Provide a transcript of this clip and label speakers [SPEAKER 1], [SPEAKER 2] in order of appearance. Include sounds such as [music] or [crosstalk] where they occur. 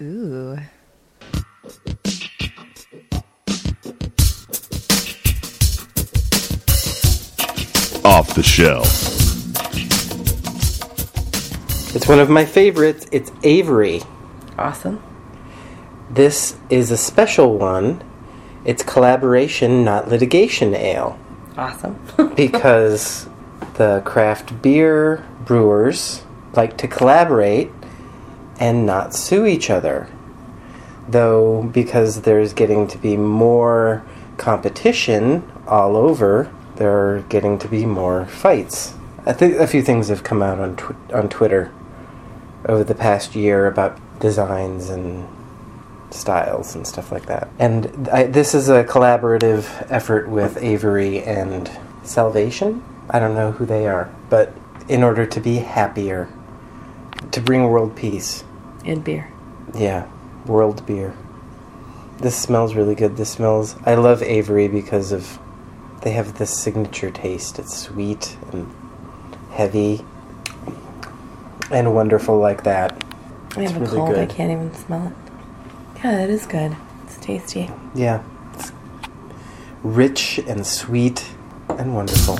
[SPEAKER 1] Ooh.
[SPEAKER 2] Off the shelf.
[SPEAKER 3] It's one of my favorites. It's Avery.
[SPEAKER 1] Awesome.
[SPEAKER 3] This is a special one. It's collaboration, not litigation ale.
[SPEAKER 1] Awesome. [laughs]
[SPEAKER 3] because the craft beer brewers like to collaborate and not sue each other. Though, because there's getting to be more competition all over, there are getting to be more fights. I think a few things have come out on tw- on Twitter over the past year about designs and styles and stuff like that. And I, this is a collaborative effort with Avery and Salvation. I don't know who they are, but in order to be happier, to bring world peace.
[SPEAKER 1] And beer.
[SPEAKER 3] Yeah, world beer. This smells really good. This smells. I love Avery because of they have this signature taste. It's sweet and heavy and wonderful like that.
[SPEAKER 1] I
[SPEAKER 3] It's
[SPEAKER 1] have a
[SPEAKER 3] really
[SPEAKER 1] cold. I can't even smell it. Yeah, it is good. It's tasty.
[SPEAKER 3] Yeah. It's rich and sweet and wonderful.